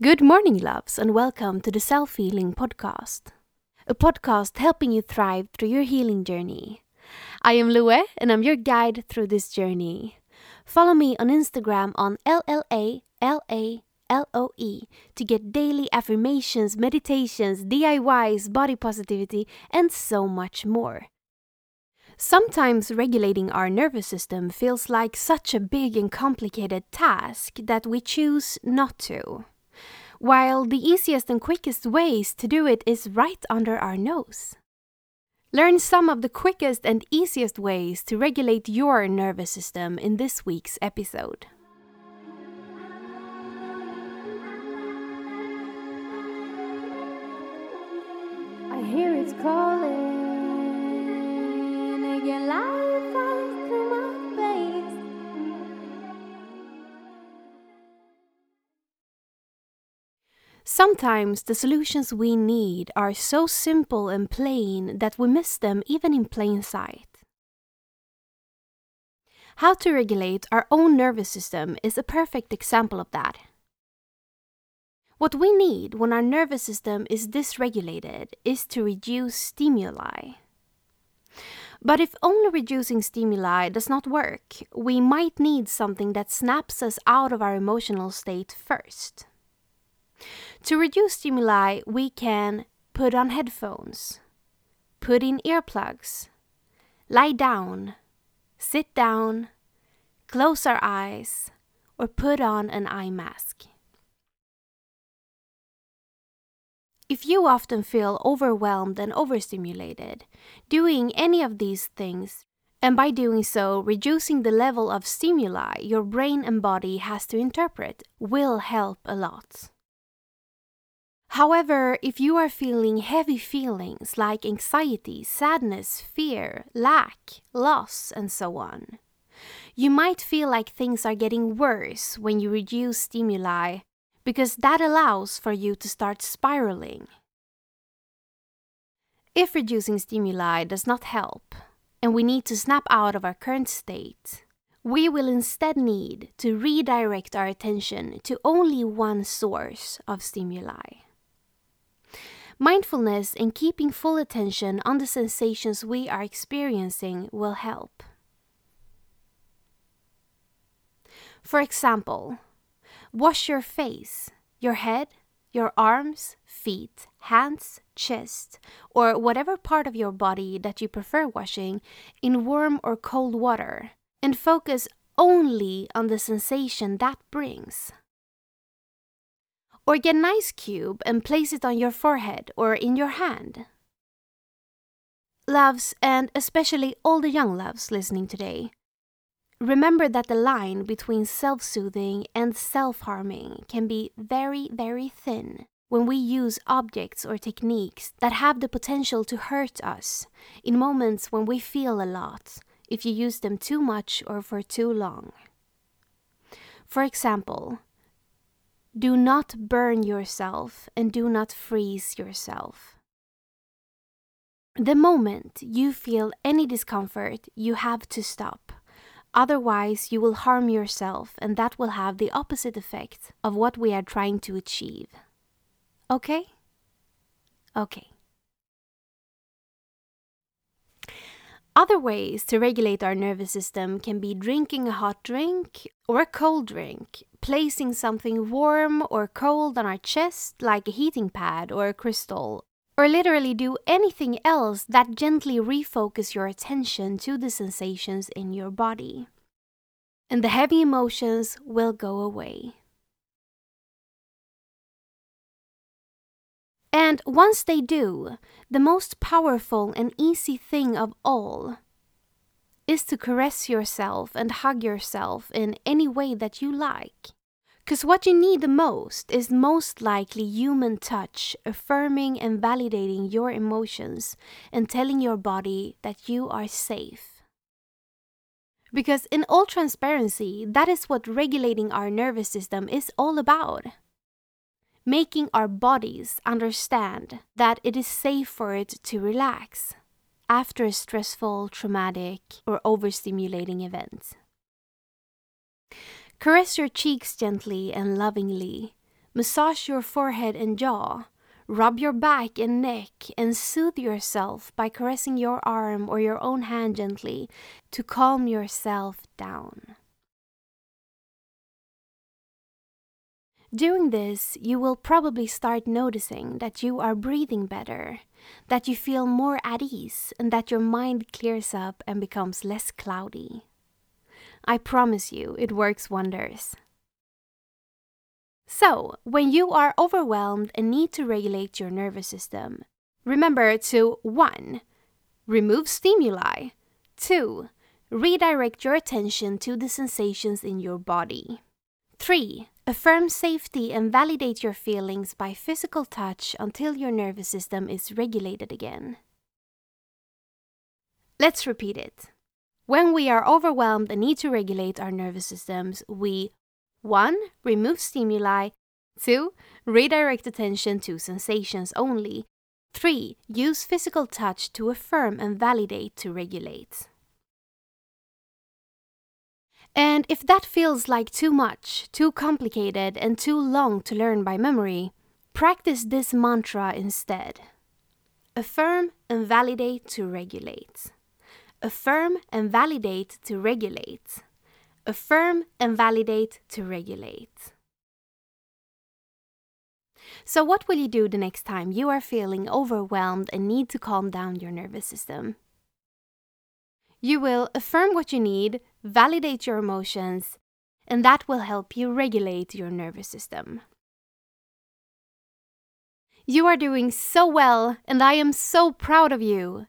Good morning, loves, and welcome to the Self Healing Podcast, a podcast helping you thrive through your healing journey. I am Lue, and I'm your guide through this journey. Follow me on Instagram on LLA LOE to get daily affirmations, meditations, DIYs, body positivity, and so much more. Sometimes regulating our nervous system feels like such a big and complicated task that we choose not to while the easiest and quickest ways to do it is right under our nose. Learn some of the quickest and easiest ways to regulate your nervous system in this week's episode. Sometimes the solutions we need are so simple and plain that we miss them even in plain sight. How to regulate our own nervous system is a perfect example of that. What we need when our nervous system is dysregulated is to reduce stimuli. But if only reducing stimuli does not work, we might need something that snaps us out of our emotional state first. To reduce stimuli, we can put on headphones, put in earplugs, lie down, sit down, close our eyes, or put on an eye mask. If you often feel overwhelmed and overstimulated, doing any of these things, and by doing so reducing the level of stimuli your brain and body has to interpret, will help a lot. However, if you are feeling heavy feelings like anxiety, sadness, fear, lack, loss, and so on, you might feel like things are getting worse when you reduce stimuli because that allows for you to start spiraling. If reducing stimuli does not help, and we need to snap out of our current state, we will instead need to redirect our attention to only one source of stimuli. Mindfulness and keeping full attention on the sensations we are experiencing will help. For example, wash your face, your head, your arms, feet, hands, chest, or whatever part of your body that you prefer washing in warm or cold water, and focus only on the sensation that brings. Or get an ice cube and place it on your forehead or in your hand. Loves, and especially all the young loves listening today, remember that the line between self soothing and self harming can be very, very thin when we use objects or techniques that have the potential to hurt us in moments when we feel a lot if you use them too much or for too long. For example, do not burn yourself and do not freeze yourself. The moment you feel any discomfort, you have to stop. Otherwise, you will harm yourself, and that will have the opposite effect of what we are trying to achieve. Okay? Okay. Other ways to regulate our nervous system can be drinking a hot drink or a cold drink, placing something warm or cold on our chest, like a heating pad or a crystal, or literally do anything else that gently refocus your attention to the sensations in your body. And the heavy emotions will go away. And once they do, the most powerful and easy thing of all is to caress yourself and hug yourself in any way that you like. Because what you need the most is most likely human touch, affirming and validating your emotions and telling your body that you are safe. Because, in all transparency, that is what regulating our nervous system is all about making our bodies understand that it is safe for it to relax after a stressful, traumatic, or overstimulating event. Caress your cheeks gently and lovingly, Massage your forehead and jaw. Rub your back and neck and soothe yourself by caressing your arm or your own hand gently to calm yourself down. Doing this, you will probably start noticing that you are breathing better, that you feel more at ease, and that your mind clears up and becomes less cloudy. I promise you, it works wonders. So, when you are overwhelmed and need to regulate your nervous system, remember to 1. Remove stimuli, 2. Redirect your attention to the sensations in your body. 3. Affirm safety and validate your feelings by physical touch until your nervous system is regulated again. Let's repeat it. When we are overwhelmed and need to regulate our nervous systems, we 1. Remove stimuli. 2. Redirect attention to sensations only. 3. Use physical touch to affirm and validate to regulate. And if that feels like too much, too complicated, and too long to learn by memory, practice this mantra instead. Affirm and validate to regulate. Affirm and validate to regulate. Affirm and validate to regulate. So, what will you do the next time you are feeling overwhelmed and need to calm down your nervous system? You will affirm what you need, validate your emotions, and that will help you regulate your nervous system. You are doing so well, and I am so proud of you.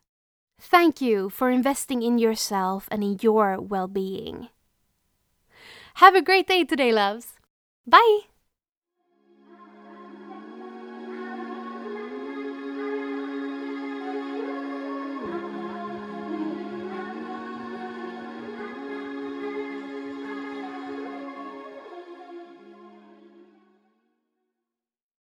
Thank you for investing in yourself and in your well being. Have a great day today, loves. Bye!